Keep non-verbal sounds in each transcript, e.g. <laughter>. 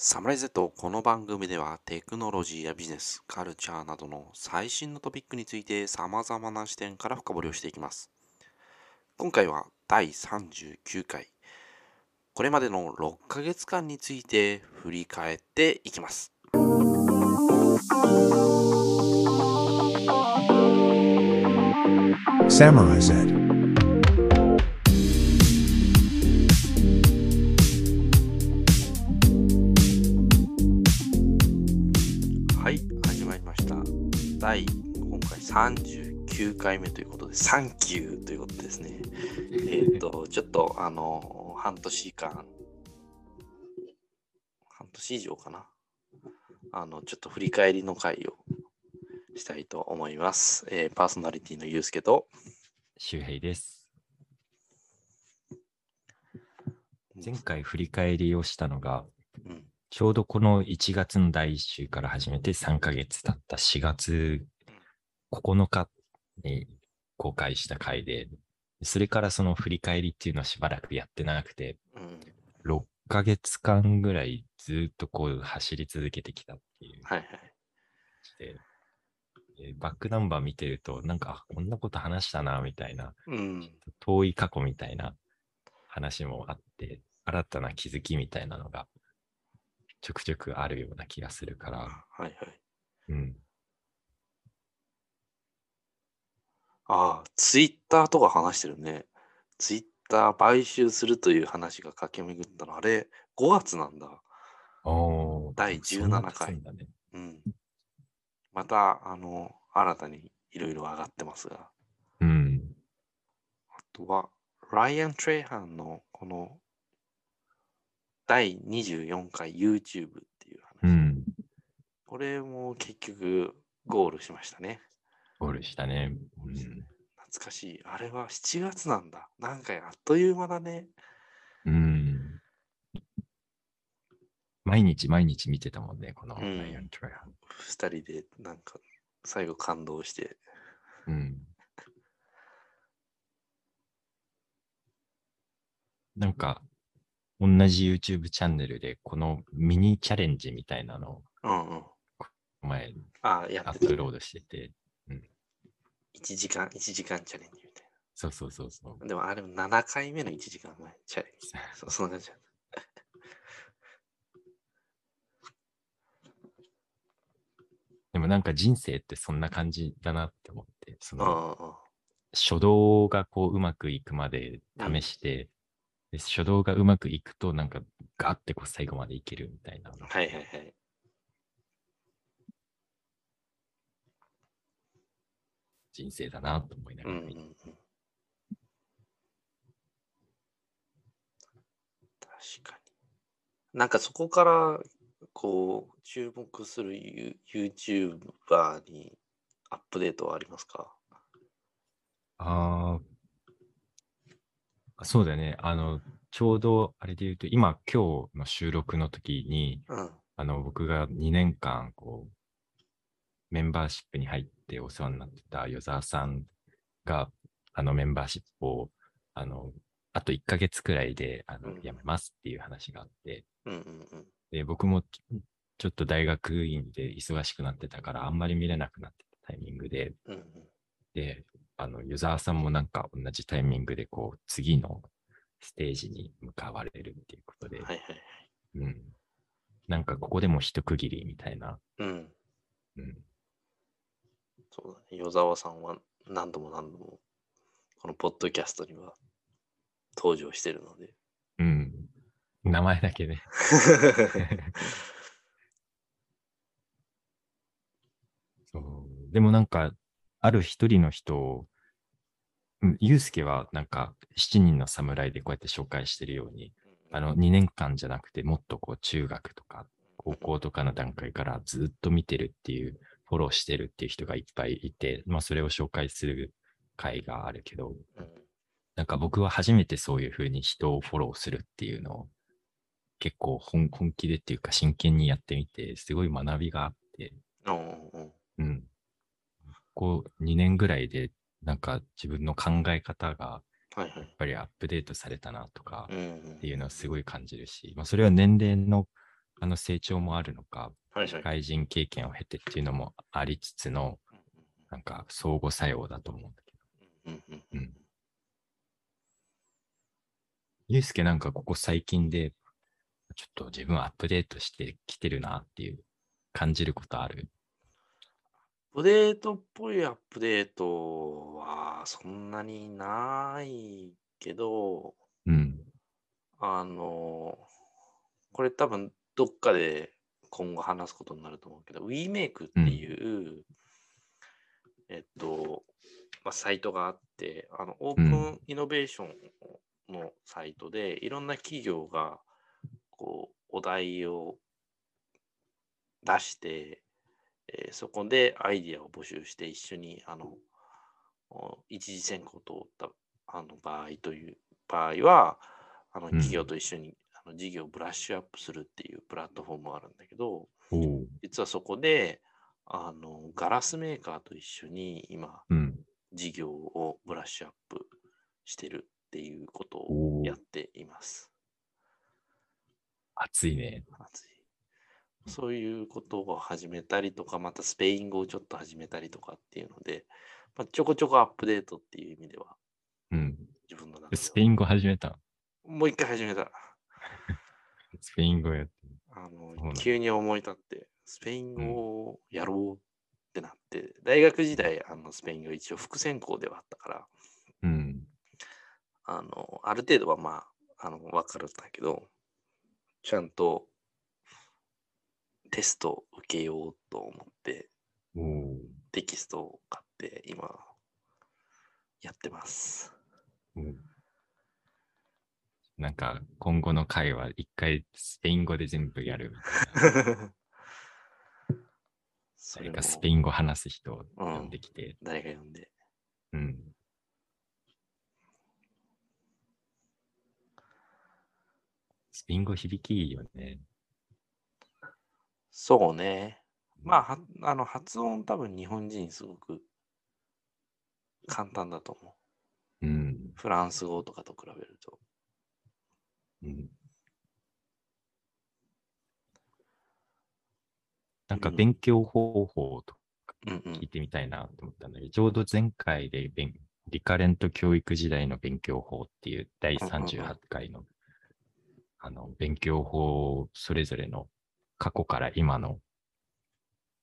サムライ Z この番組ではテクノロジーやビジネス、カルチャーなどの最新のトピックについて様々な視点から深掘りをしていきます。今回は第39回。これまでの6ヶ月間について振り返っていきます。Samurai Z. 第今回39回目ということで、サンキューということですね。<laughs> えっ、と、ちょっとあの、半年間、半年以上かな。あの、ちょっと振り返りの回をしたいと思います。えーパーソナリティのゆうすけと、周平です。前回振り返りをしたのが、うん、ちょうどこの1月の第1週から始めて3ヶ月経った4月9日に公開した回で、それからその振り返りっていうのはしばらくやってなくて、うん、6ヶ月間ぐらいずっとこう走り続けてきたっていう。はいはい。バックナンバー見てると、なんかあこんなこと話したな、みたいな、うん、遠い過去みたいな話もあって、新たな気づきみたいなのがちょくちょくあるような気がするから、はいはい。うん。ああ、ツイッターとか話してるね。ツイッター買収するという話が駆け巡ったの、あれ、5月なんだ。おー第そんな17回んだねうん。また、あの、新たにいろいろ上がってますが。うん。あとは、ライアン・トレイハンのこの第24回 YouTube っていう話。うん。これも結局ゴールしましたね。ゴールしたね。うん。懐かしい。あれは7月なんだ。なんかあっという間だね。うん。毎日毎日見てたもんね、このうんライアントライアン。二人でなんか最後感動して。うん。なんか、同じ YouTube チャンネルで、このミニチャレンジみたいなのをうんうん。前ああ、や。アップロードしてて、1時間、1時間チャレンジみたいそうそうそうそう。な。でもあれも7回目の1時間前チャレンジ。そうそんな感じだっでもなんか人生ってそんな感じだなって思って、そた。のうんうん初動がこううまくいくまで試して、で初動がうまくいくとなんかガーってこう最後までいけるみたいな。はいはいはい。人生だなと思いなうんうんがら見て、うん。確かに。なんかそこからこう注目するユ YouTuber にアップデートはありますか？ああ、そうだね。あの、ちょうどあれで言うと、今、今日の収録の時に、うん。あの、僕が2年間、こう、メンバーシップに入ってお世話になってた与沢さんが、あの、メンバーシップを、あの、あと1ヶ月くらいで、あのうん、辞めますっていう話があって。で、僕もちちょっと大学院で忙しくなってたから、あんまり見れなくなってたタイミングで。で、あの、ユザーさんもなんか同じタイミングで、こう、次のステージに向かわれるっていうことで、はいはいはい。うん。なんかここでも一区切りみたいな、うん。うん。そうだね。与沢さんは何度も何度もこのポッドキャストには登場してるので。うん。名前だけね。<laughs> そう。でもなんか、ある一人の人を、うんユうスケはなんか、七人の侍でこうやって紹介してるように、あの、2年間じゃなくて、もっとこう、中学とか、高校とかの段階からずっと見てるっていう、フォローしてるっていう人がいっぱいいて、まあ、それを紹介する回があるけど、うんなんか僕は初めてそういうふうに人をフォローするっていうのを結構本本気でっていうか真剣にやってみて、すごい学びがあって、うん。こう2年ぐらいでなんか自分の考え方がやっ。ぱりアップデートされたなとかっていうのはすごい感じるし、まあそれは年齢のあの成長もあるのか。外人経験を経てっていうのもありつつの、なんか相互作用だと思うんだけど。うんゆうすけなんかここ最近で、ちょっと自分アップデートしてきてるなっていう感じることある？プデートっぽいアップデートはそんなにないけど、うん。あの、これ多分どっかで今後話すことになると思うけど、WeMake っていう、えっと、まあ、サイトがあって、あの、オープンイノベーションのサイトで、いろんな企業が、こう、お題を出して、えーそこでアイディアを募集して一緒に、あの、お一次選考を通ったあの場合という場合は、あのん企業と一緒に、あの事業をブラッシュアップするっていうプラットフォームがあるんだけど。実はそこで、あの、ガラスメーカーと一緒に今、うん。事業をブラッシュアップしてるっていうことをや。っています。熱いね。熱いそういうことを始めたりとか、またスペイン語をちょっと始めたりとかっていうので、まあ、ちょこちょこアップデートっていう意味では、うん。自分の中ではスペイン語始めた？もう一回始めた。<laughs> スペイン語やって。あの急に思い立って、スペイン語をやろうってなって、大学時代、あのスペイン語一応副専攻ではあったから、うん。あの、ある程度はまあ、あの、わかるんだけど、ちゃんとテスト受けようと思って、おお。テキストを買って、今、やってます。うんなんか、今後の回は一回スペイン語で全部やる。<laughs> それかスペイン語話す人をうん呼んできて、誰が読んで。うん。スペイン語響きいいよね。そうね。まあ、はあの発音多分日本人すごく簡単だと思う。うん。フランス語とかと比べると。うん。なんかうん勉強方法とかうんうん聞いてみたいなと思ったんだけど、ちょうど前回で勉リカレント教育時代の勉強法っていう第うんうんうん38回のあの勉強法それぞれの過去から今の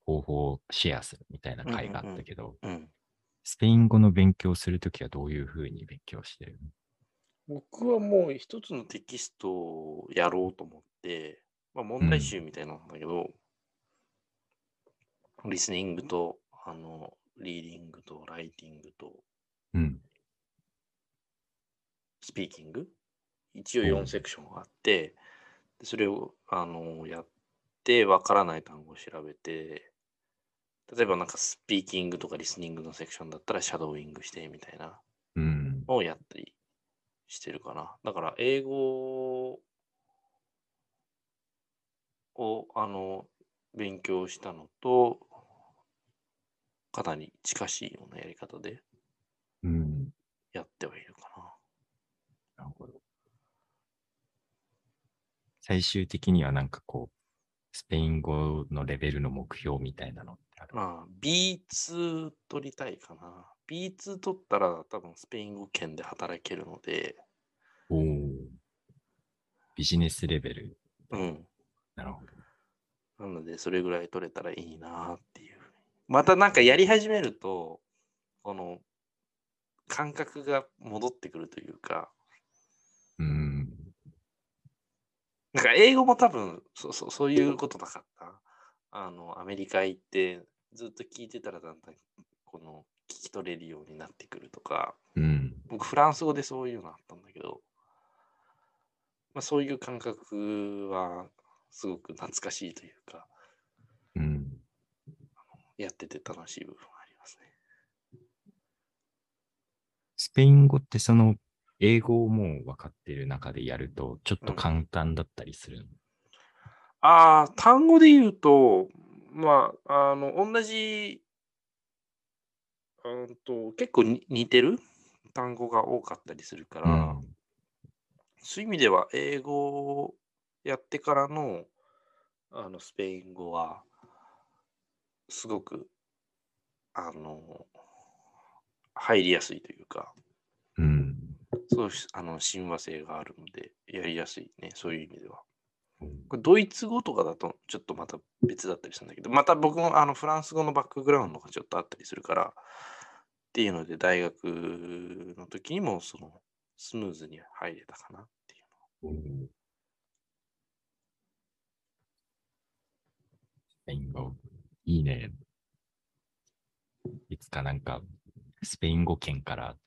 方法をシェアするみたいな回があったけど、うん。スペイン語の勉強するときはどういうふうに勉強してる？僕はもう一つのテキストをやろうと思って、まあ、問題集みたいなんだけど、リスニングと、あの、リーディングと、ライティングと、うん。スピーキング？一応おう4セクションあって、でそれを、あの、やって、わからない単語を調べて、例えばなんかスピーキングとかリスニングのセクションだったらシャドーイングしてみたいなうん。のをやったりしてるかな。だから英語をあの勉強したのとかなり近しいようなやり方でうん。やってはいるかな。なるほど。最終的にはなんかこう、スペイン語のレベルの目標みたいなのってある？まあ B2 取りたいかな。B2 取ったら多分スペイン語圏で働けるので、おお。ビジネスレベル。うん。なるほど。なので、それぐらい取れたらいいなっていう。またなんかやり始めると、この感覚が戻ってくるというか、うん。なんか英語も多分そそそういうことなかった。あの、アメリカ行ってずっと聞いてたらだんだんこの聞き取れるようになってくるとか、うん。僕フランス語でそういうのあったんだけど、まあ、そういう感覚はすごく懐かしいというか、うん。やってて楽しい部分がありますね。スペイン語ってその、英語をもう分かっている中でやると、ちょっと簡単だったりするの？ああ、単語で言うと、まあ、あの、同じ、うんと、結構に似てる？単語が多かったりするから、うんそういう意味では英語をやってからの、あのスペイン語はすごくあの入りやすいというか、うん。そうしあの親和性があるのでやりやすいね、そういう意味では。うんこれドイツ語とかだとちょっとまた別だったりするんだけど、また僕もあのフランス語のバックグラウンドがちょっとあったりするから、っていうので大学の時にもそのスムーズに入れたかなっていううんスペイン語、いいね。いつかなんか、スペイン語圏から、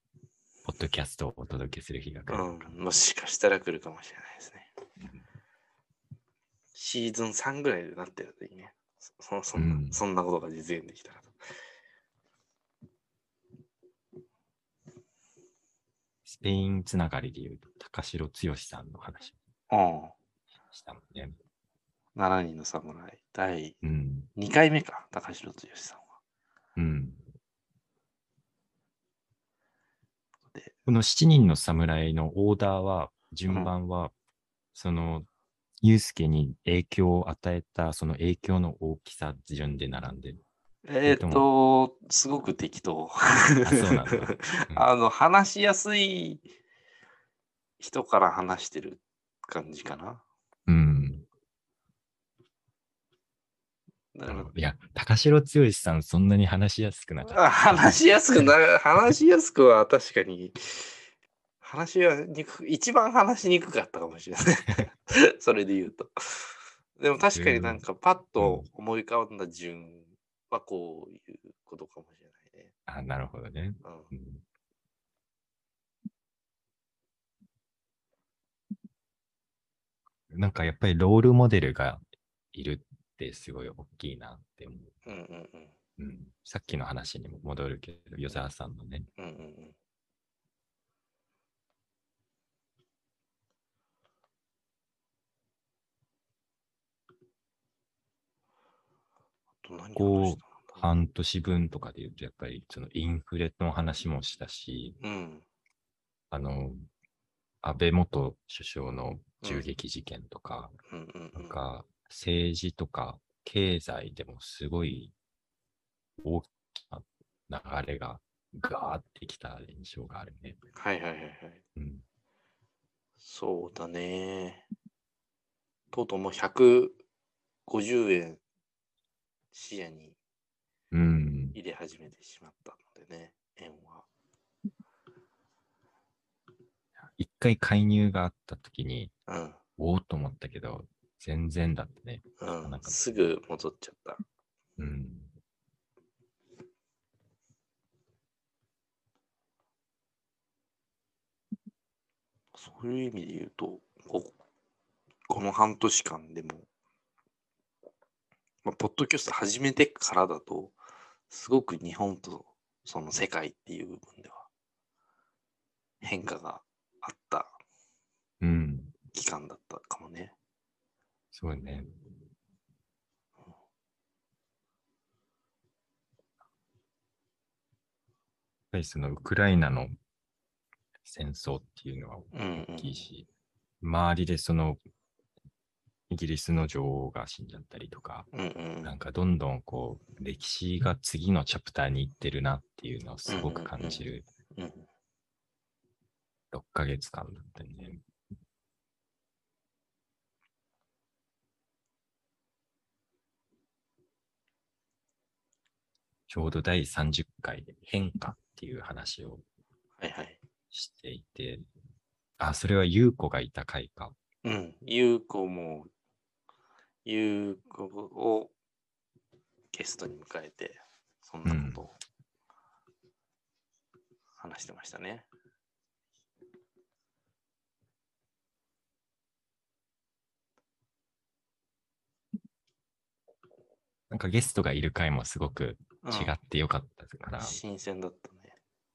ポッドキャストをお届けする日が来るうん、もしかしたら来るかもしれないですね。シーズン3ぐらいでなってるといいね。そそんなうんそんなことが実現できたらと。スペインつながりで言うと、高城剛さんの話うん。をしたもんね。7人の侍、第うん。2回目か、高城剛さん。この7人の侍のオーダーは、順番は、その、ユースケに影響を与えた、その影響の大きさ順で並んでる。えーっとと、すごく適当。そうなんだ <laughs> うんあの、話しやすい人から話してる感じかな。うん。いや、高城剛さん、そんなに話しやすくなかった。あ話しやすくな、<laughs> 話しやすくは確かに、話はにく、一番話しにくかったかもしれない。<laughs> それで言うと。でも確かになんかパッと思い浮かんだ順はこういうことかもしれないね。あ、なるほどね。うんうんなんかやっぱりロールモデルがいるってすごい大きいなって思う。うんうんうん。うん、さっきの話にも戻るけど、与沢さんのね。うんうんうん。あと何こう半年分とかで言うと、やっぱりそのインフレの話もしたし、うん。あの、安倍元首相の銃撃事件とか、うんうんうなんん。か政治とか経済でもすごい大きな流れがガーってきた印象があるね。はいはいはいはい。うん。そうだね。とうとうもう150円視野にうん。入れ始めてしまったのでね、円は。一回介入があった時に、うん。おおと思ったけど、全然だったね。うんなん。かすぐ戻っちゃった。うん。そういう意味で言うと、ここの半年間でも、まあ、ポッドキャスト始めてからだと、すごく日本とその世界っていう部分では変化があったうん。期間だったかもね。そうね。やっぱりそのウクライナの戦争っていうのはうん、うん大きいし、周りでそのイギリスの女王が死んじゃったりとか、うんうんなんかどんどんこう歴史が次のチャプターに行ってるなっていうのをすごく感じるうん6ヶ月間だったね。ちょうど第30回で変化っていう話をはいはい。していて、あ、それは優子がいた回か。うん。ゆうこも、ゆうこをゲストに迎えて、そんなことを話してましたね。なんかゲストがいる回もすごくうん違ってよかったから、新鮮だったね。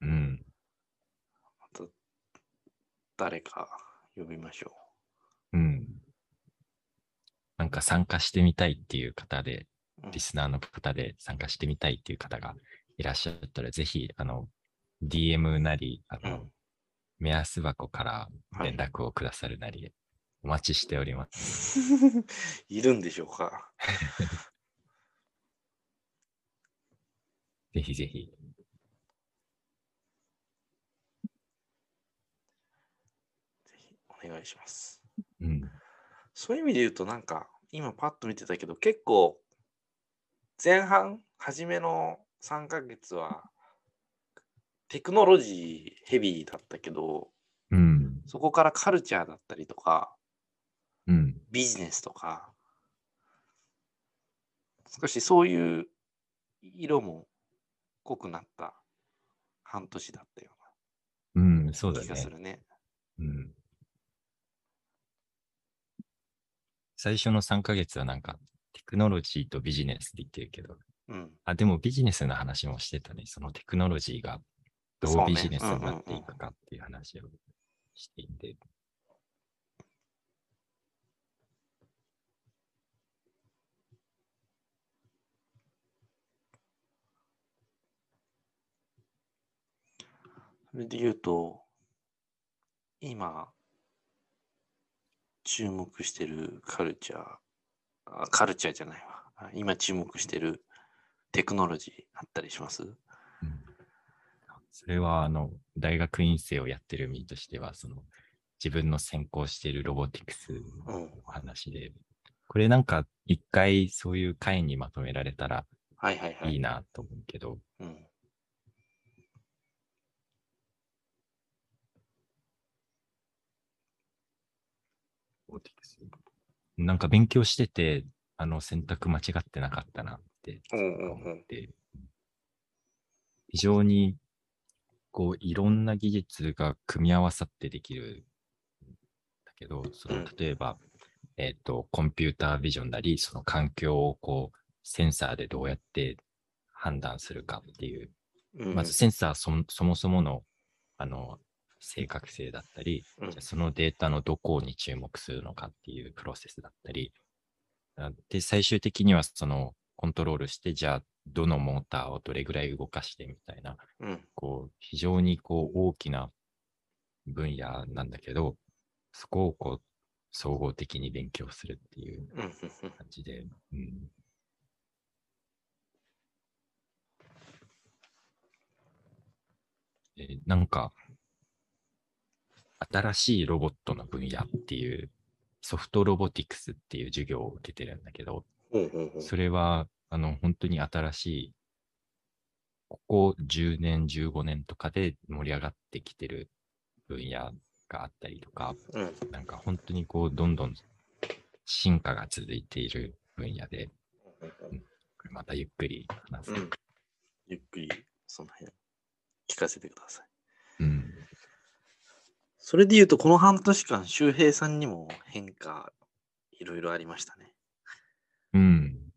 うん、また誰か呼びましょうん。なんか参加してみたいっていう方で、う。うんリスナーの方で参加してみたいっていう方がいらっしゃったら、ぜひ、あの、DM なり、あの、うん目安箱から連絡をくださるなり、お待ちしております。<laughs> いるんでしょうか <laughs> ぜひぜひ。ぜひお願いします。うん。そういう意味で言うと、なんか、今パッと見てたけど、結構、前半、初めの3ヶ月は、テクノロジーヘビーだったけど、うん。そこからカルチャーだったりとか、うん。ビジネスとか、少しそういう色も濃くなった半年だったようん。そううなだね。気がするね。うん。最初の3ヶ月はなんか、テクノロジーとビジネスって言ってるけど、うん。あ、でもビジネスの話もしてたね。そのテクノロジーがどそうビジネスになっていくかっていう話をしていて。それで言うと、今、注目してるカルチャー、あカルチャーじゃないわ。あ今注目してるテクノロジーあったりします？うんそれは、あの、大学院生をやってる身としては、その、自分の専攻しているロボティクスのうん。お話で、これなんか一回そういう回にまとめられたらはいはいはい。いいなと思うけど、うん。ロボティクスなんか勉強してて、あの選択間違ってなかったなって。思って、非常にこういろんな技術が組み合わさってできるんだけど、そのうん。例えば、えっ、と、コンピュータービジョンなり、その環境をこう、センサーでどうやって判断するかっていう、うん。まずセンサーそもそもそもの、あの、正確性だったり、うんじゃあそのデータのどこに注目するのかっていうプロセスだったり、あで、最終的にはそのコントロールして、じゃあどのモーターをどれぐらい動かしてみたいな、うん。こう、非常にこう大きな分野なんだけど、そこをこう、総合的に勉強するっていう。感じで、うん。えーなんか、新しいロボットの分野っていう、ソフトロボティクスっていう授業を受けてるんだけど、それは、あの、本当に新しい、ここ10年、15年とかで盛り上がってきてる分野があったりとか、うん。なんか本当にこう、どんどん進化が続いている分野で、これまたゆっくり話す。うん。ゆっくり、その辺、聞かせてください。うん。それで言うと、この半年間、周平さんにも変化、いろいろありましたね。うん。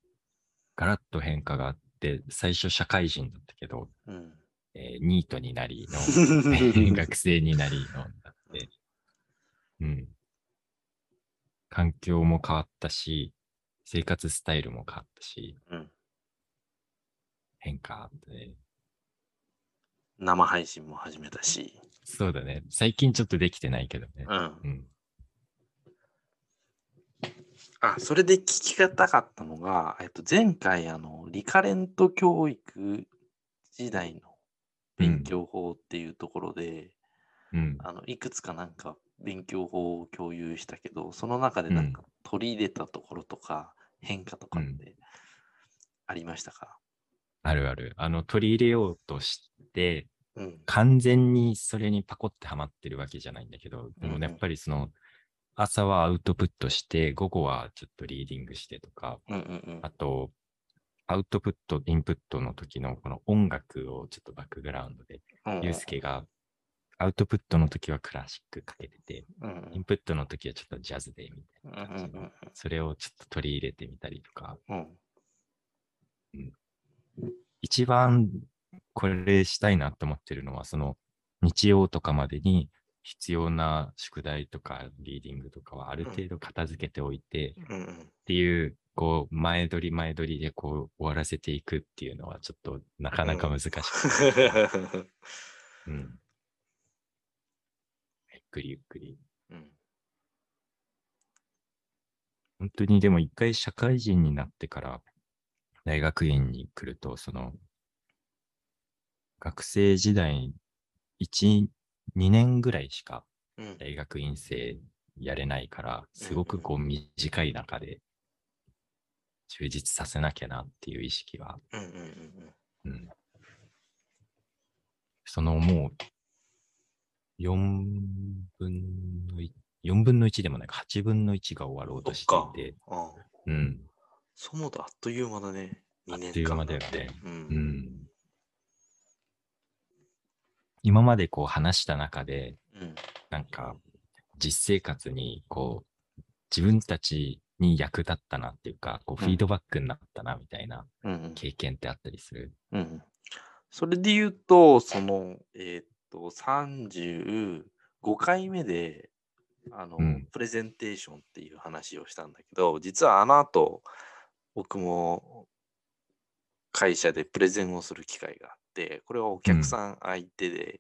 ガラッと変化があって、最初社会人だったけど、うん。えーニートになりの、<laughs> 学生になりのだって、うん。環境も変わったし、生活スタイルも変わったし、うん。変化あってね。生配信も始めたし。そうだね。最近ちょっとできてないけどね。うん。うん。あ、それで聞きたかったのが、えっと、前回、あの、リカレント教育時代の勉強法っていうところで、うん。あの、いくつかなんか勉強法を共有したけど、その中でなんか取り入れたところとか、変化とかってありましたか？あるある。あの、取り入れようとして、うん。完全にそれにパコってはまってるわけじゃないんだけど、でうんうん。もやっぱりその、朝はアウトプットして、午後はちょっとリーディングしてとか、うんうんあと、アウトプット、インプットの時のこの音楽をちょっとバックグラウンドで、うん。ユうスケがアウトプットの時はクラシックかけてて、うんインプットの時はちょっとジャズでみたいうんな感じで、うんそれをちょっと取り入れてみたりとか、うん。一番これしたいなと思ってるのは、その日曜とかまでに必要な宿題とかリーディングとかはある程度片付けておいて、っていう、こう、前撮り前撮りでこう終わらせていくっていうのはちょっとなかなか難しくて、うん。ゆっくりゆっくり。うん本当にでも一回社会人になってから大学院に来ると、その学生時代1、2年ぐらいしかうん。大学院生やれないから、すごくこう短い中で充実させなきゃなっていう意識は、そのもう4分の1、4分の1でもないか、8分の1が終わろうとしていて、うん、そう思うとあっという間だね。2あっ年という間だよね。う。うんん。今までこう話した中で、うん。なんか実生活にこう自分たちに役立ったなっていうか、こううんフィードバックになったなみたいなうんうん。経験ってあったりする？うん。それで言うと、その、えーっと、35回目で、あの、うんプレゼンテーションっていう話をしたんだけど、実はあの後、僕も会社でプレゼンをする機会があって、これはお客さん相手で、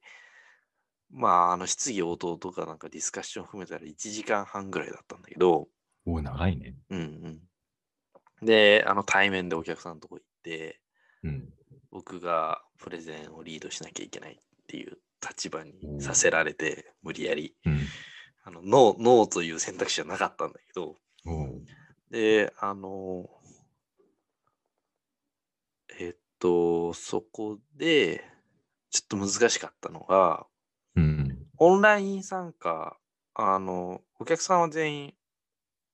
まあ、あの質疑応答とかなんかディスカッション含めたら1時間半ぐらいだったんだけど、おお、長いね。うんうん。で、あの対面でお客さんのとこ行って、うん。僕がプレゼンをリードしなきゃいけないっていう立場にさせられて、無理やり。うん。あのノーノーという選択肢はなかったんだけど。で、あの、えっと、そこで、ちょっと難しかったのが、うん。オンライン参加、あの、お客さんは全員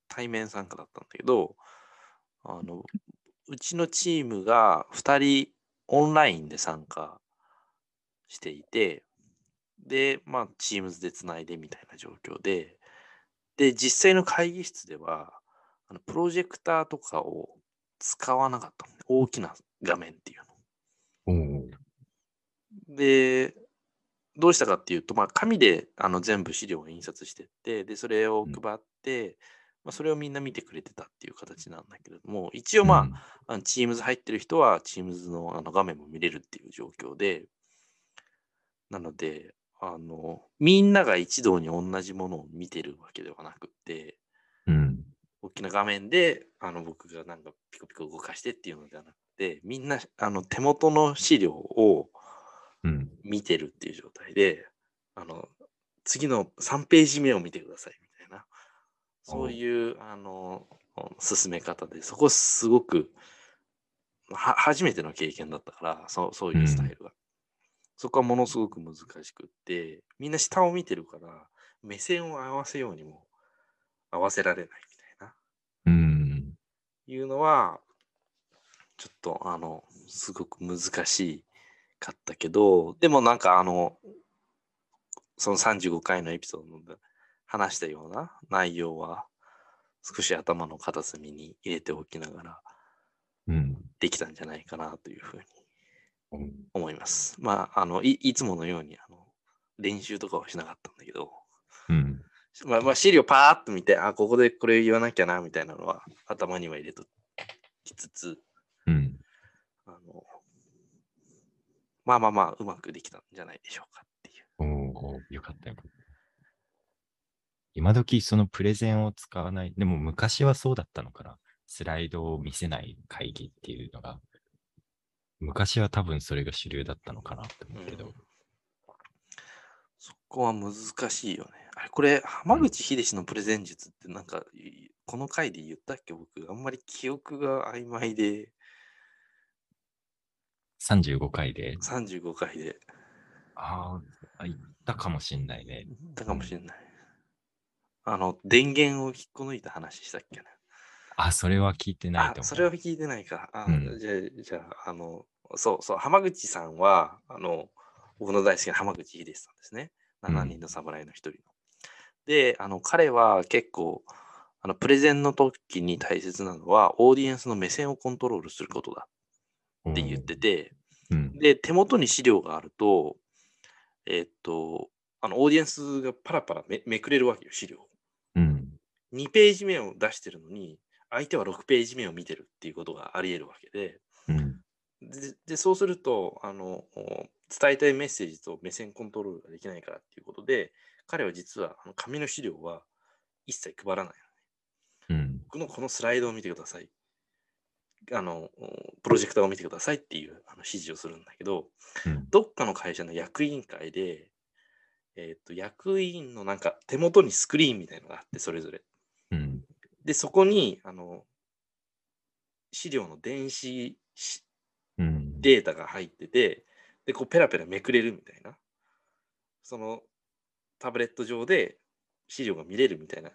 対面参加だったんだけど、あの、うちのチームが2人オンラインで参加していて、で、まあ、チームズでつないでみたいな状況で、で、実際の会議室では、あのプロジェクターとかを使わなかったのね大きな画面っていうの。で、どうしたかっていうと、まあ、紙であの全部資料を印刷してって、で、それを配って、まあ、それをみんな見てくれてたっていう形なんだけれども、一応まあ、あの Teams 入ってる人は Teams のあの画面も見れるっていう状況で、なので、あの、みんなが一堂に同じものを見てるわけではなくって、うん。うん。大きな画面であの僕がなんかピコピコ動かしてっていうのではなくて、みんなあの手元の資料をうん。見てるっていう状態で、あの、次の3ページ目を見てくださいみたいな、そういう、あの、進め方で、そこすごく、は、初めての経験だったから、そうそういうスタイルが。そこはものすごく難しくって、みんな下を見てるから、目線を合わせようにも合わせられないみたいな。うん。いうのは、ちょっとあの、すごく難しかったけど、でもなんかあの、その35回のエピソードで話したような内容は、少し頭の片隅に入れておきながらうん。できたんじゃないかなというふうにうん思います。まあ、あの、いいつものようにあの練習とかはしなかったんだけど、うん。まあ、まあ資料パーッと見て、あ、ここでこれ言わなきゃなみたいなのは頭には入れときつつ、うん。あの、まあまあまあ、うまくできたんじゃないでしょうかっていう。おお、よかったよかった。今時そのプレゼンを使わない。でも昔はそうだったのかな。スライドを見せない会議っていうのが。昔は多分それが主流だったのかなって思うけど。うんそこは難しいよね。あれ、これ、浜口秀氏のプレゼン術ってなんか、いこの回で言ったっけ？僕、あんまり記憶が曖昧で、35回で。35回でああ、言ったかもしんないね。言ったかもしれない。あの、電源を引っこ抜いた話したっけな。あ、それは聞いてないと思う。あ、それは聞いてないか。あ、うんじゃあ、じゃあ、あの、そうそう、浜口さんは、あの、僕の大好きな浜口秀さんですね。うん7人の侍の一人の。で、あの、彼は結構、あの、プレゼンの時に大切なのは、オーディエンスの目線をコントロールすることだって言ってて、うん。で、手元に資料があると、えっと、あの、オーディエンスがパラパラめめくれるわけよ、資料を。うん。2ページ目を出してるのに、相手は6ページ目を見てるっていうことがあり得るわけで、うん。ででそうするとあのお伝えたいメッセージと目線コントロールができないからっていうことで彼は実はあの紙の資料は一切配らないうん。僕のこのスライドを見てください。あの、プロジェクターを見てくださいっていうあの指示をするんだけど、うんどっかの会社の役員会で、えっ、と、役員のなんか手元にスクリーンみたいのがあって、それぞれ。うん。で、そこに、あの、資料の電子。データが入ってて、で、こうペラペラめくれるみたいな。そのタブレット上で資料が見れるみたいな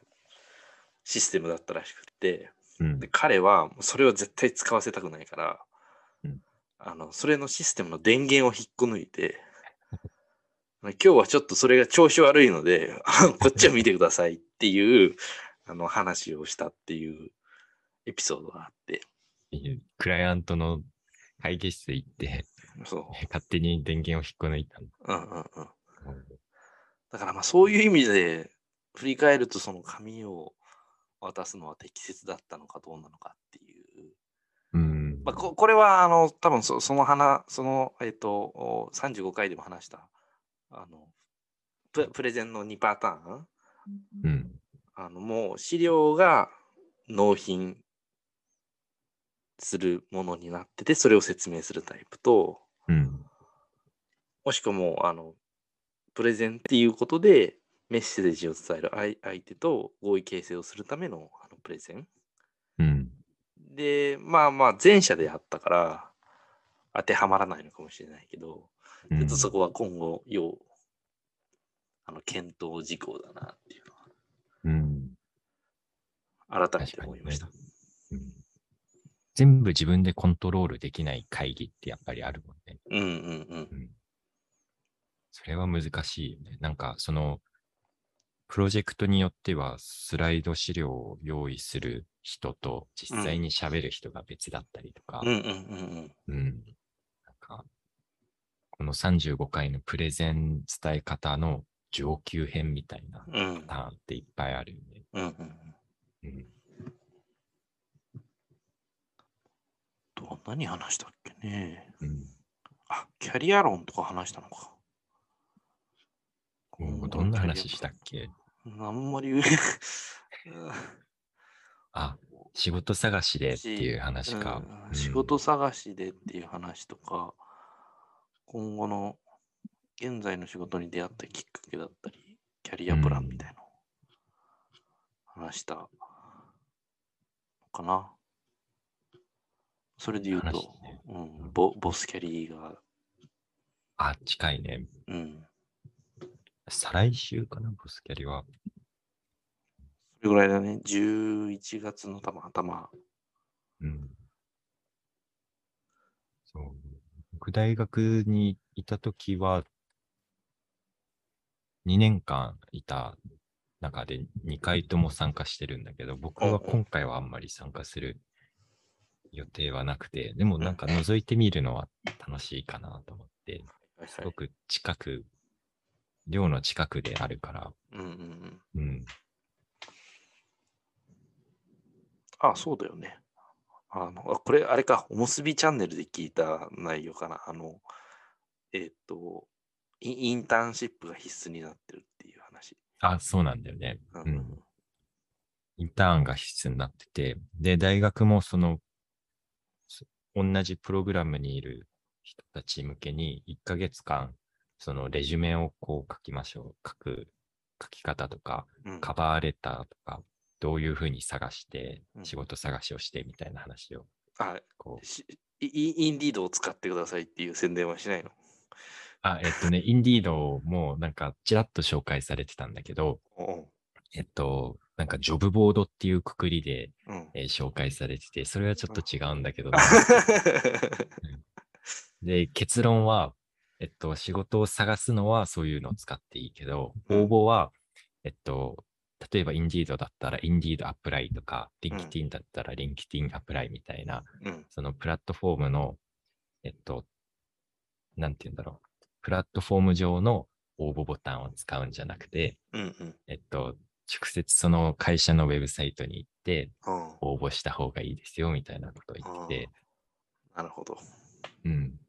システムだったらしくて、うんで彼はそれを絶対使わせたくないから、うんあのそれのシステムの電源を引っこ抜いて、今日はちょっとそれが調子悪いので、あ <laughs> こっちを見てくださいっていうあの話をしたっていうエピソードがあって、クライアントの会議室行って。勝手に電源を引っこ抜いたの。うんうんうん。だからまあそういう意味で振り返るとその紙を渡すのは適切だったのかどうなのかっていう。うん。まあ、ここれはあの多分そその話、その、えっ、と、お35回でも話したあのププレゼンの2パターン。うん。あのもう資料が納品するものになってて、それを説明するタイプと、うん。もしくはもう、あの、プレゼンっていうことで、メッセージを伝える相相手と合意形成をするためのあのプレゼン。うん。で、まあまあ、前者であったから、当てはまらないのかもしれないけど、ちょっとそこは今後、要、あの、検討事項だなっていううん。のは、改めて思いました。うん全部自分でコントロールできない会議ってやっぱりあるもんね。うんうんうん。うん。それは難しいよね。なんか、その、プロジェクトによっては、スライド資料を用意する人と、実際に喋る人が別だったりとか、この35回のプレゼン伝え方の上級編みたいなうんパターンっていっぱいあるよね。うんうん。うん。と何話したっけね。うん。あ、キャリア論とか話したのか。どんな話したっけ？あんまり <laughs> うんあ、仕事探しでっていう話か。うん仕事探しでっていう話とか、今後の現在の仕事に出会ったきっかけだったり、キャリアプランみたいな話したのかな。それで言う話と、ねうん、ボボスキャリーが、あ、近いね。うん、再来週かな、ボスキャリは。それぐらいだね、11月の多分頭。うん。そう。僕大学にいたときは、2年間いた中で2回とも参加してるんだけど、僕は今回はあんまり参加する予定はなくて、でもなんか覗いてみるのは楽しいかなと思って、すごく近く、寮の近くであるから、うんうんうん。うん。あ、そうだよね。あの、あこれ、あれか、おむすびチャンネルで聞いた内容かな。あの、えーっとイン、インターンシップが必須になってるっていう話。あ、そうなんだよね。うんうんインターンが必須になってて、で、大学もその、そ同じプログラムにいる人たち向けに1ヶ月間、そのレジュメをこう書きましょう。書く、書き方とか、うんカバーレターとか、どういうふうに探してう、ん仕事探しをしてみたいな話を、あこう、しインディードを使ってくださいっていう宣伝はしないの？あ、えっとね、<laughs> インディードもなんかちらっと紹介されてたんだけど、えっと、なんかジョブボードっていうくくりで、うん。えー紹介されてて、それはちょっと違うんだけど、<laughs> で、結論は、えっと、仕事を探すのはそういうのを使っていいけど、うん応募は、えっと、例えば、インディードだったら、インディードアプライとか、リンキティンだったら、リンキティンアプライみたいな、うん。そのプラットフォームの、えっと、なんて言うんだろう、プラットフォーム上の応募ボタンを使うんじゃなくて、うんうん。えっと、直接その会社のウェブサイトに行って、うん応募した方がいいですよ、みたいなことを言ってて、なるほど。うん。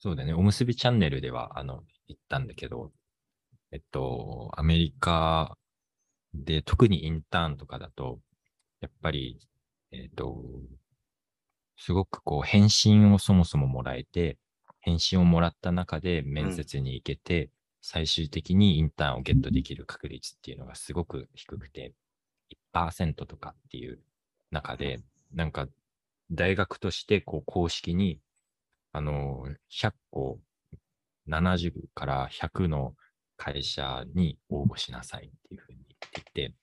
そうだね。おむすびチャンネルでは、あの、言ったんだけど、えっと、アメリカで、特にインターンとかだと、やっぱり、えっ、と、すごくこう、返信をそもそももらえて、返信をもらった中で面接に行けて、最終的にインターンをゲットできる確率っていうのがすごく低くて、1%とかっていう中で、なんか大学としてこう公式に、あの、100個、70から100の会社に応募しなさいっていうふうに言っていて、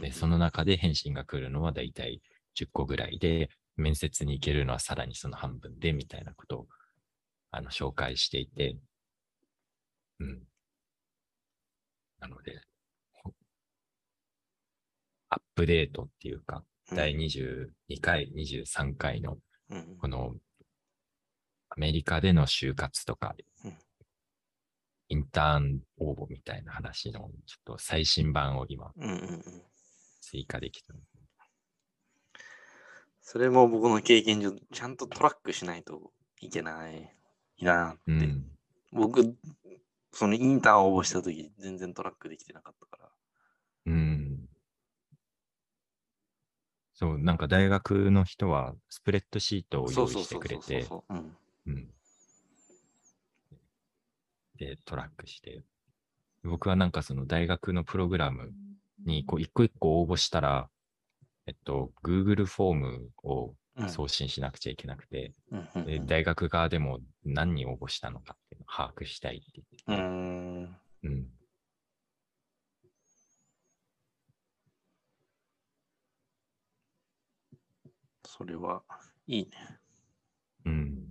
で、その中で返信が来るのはだいたい10個ぐらいで、面接に行けるのはさらにその半分で、みたいなことを、あの、紹介していて、うん。なので、ほアップデートっていうか、第22回、23回の、うんこの、アメリカでの就活とかうん、インターン応募みたいな話の、ちょっと最新版を今、うんうんうん追加できた。それも僕の経験上、ちゃんとトラックしないといけないなって。うん。僕、そのインターン応募したとき、全然トラックできてなかったから。うん。そう、なんか大学の人はスプレッドシートを用意してくれて、そう。うん。うん。で、トラックして。僕はなんかその大学のプログラムにこう一個一個応募したら、えっと、Google フォームをうん送信しなくちゃいけなくて、うんうんで大学側でも何人応募したのかっていうのを把握したいって言ってて、う。うん。それはいいね。うん。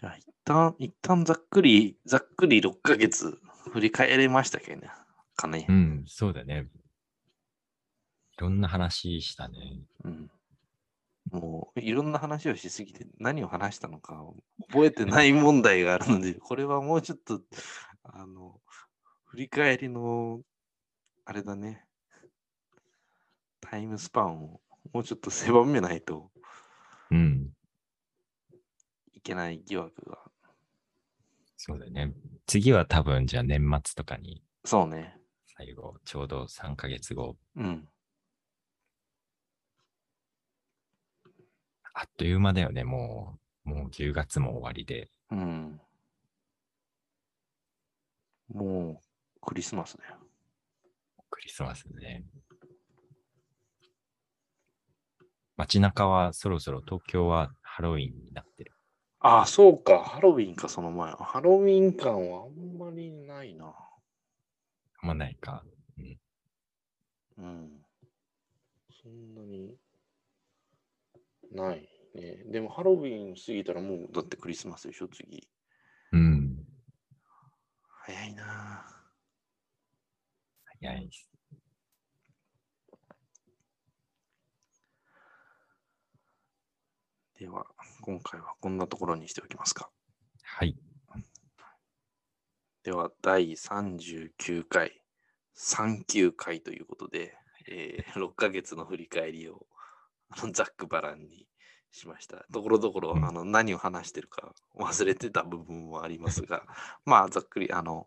じゃあ、一旦、一旦ざっくり、ざっくり6ヶ月振り返れましたけどね。かねう。ん、そうだね。いろんな話したね。うん。もう、いろんな話をしすぎて、何を話したのか覚えてない問題があるので、これはもうちょっと、あの、振り返りの、あれだね。タイムスパンをもうちょっと狭めないとうん。いけない疑惑が。そうだね。次は多分じゃあ年末とかにそうね。最後、ちょうど3ヶ月後、うん。あっという間だよね。もう、もう10月も終わりで。うん。もう、クリスマスだよ。クリスマスね。街中はそろそろ東京はハロウィンになってる。ああ、そうか。ハロウィンか、その前。ハロウィン感はあんまりないな。あんまないか。うん。うん。そんなにないね。でもハロウィン過ぎたらもうだってクリスマスでしょ、次。うん。早いな。早いです。では、今回はこんなところにしておきますか。はい。では、第39回、39回ということで、えー <laughs> 6ヶ月の振り返りをあのざっくばらんにしました。ところどころ、うんあの何を話してるか忘れてた部分もありますが、<laughs> まあ、ざっくり、あの、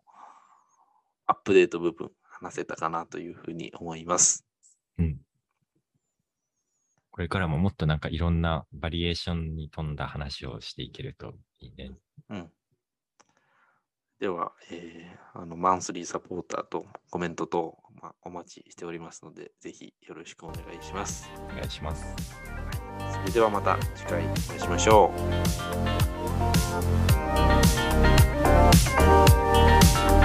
アップデート部分話せたかなというふうに思います。うん。これからももっとなんかいろんなバリエーションに富んだ話をしていけるといいね。うん。では、えー、あのマンスリーサポーターとコメントと、まあ、お待ちしておりますので、ぜひよろしくお願いします。お願いします。それではまた次回お会いしましょう。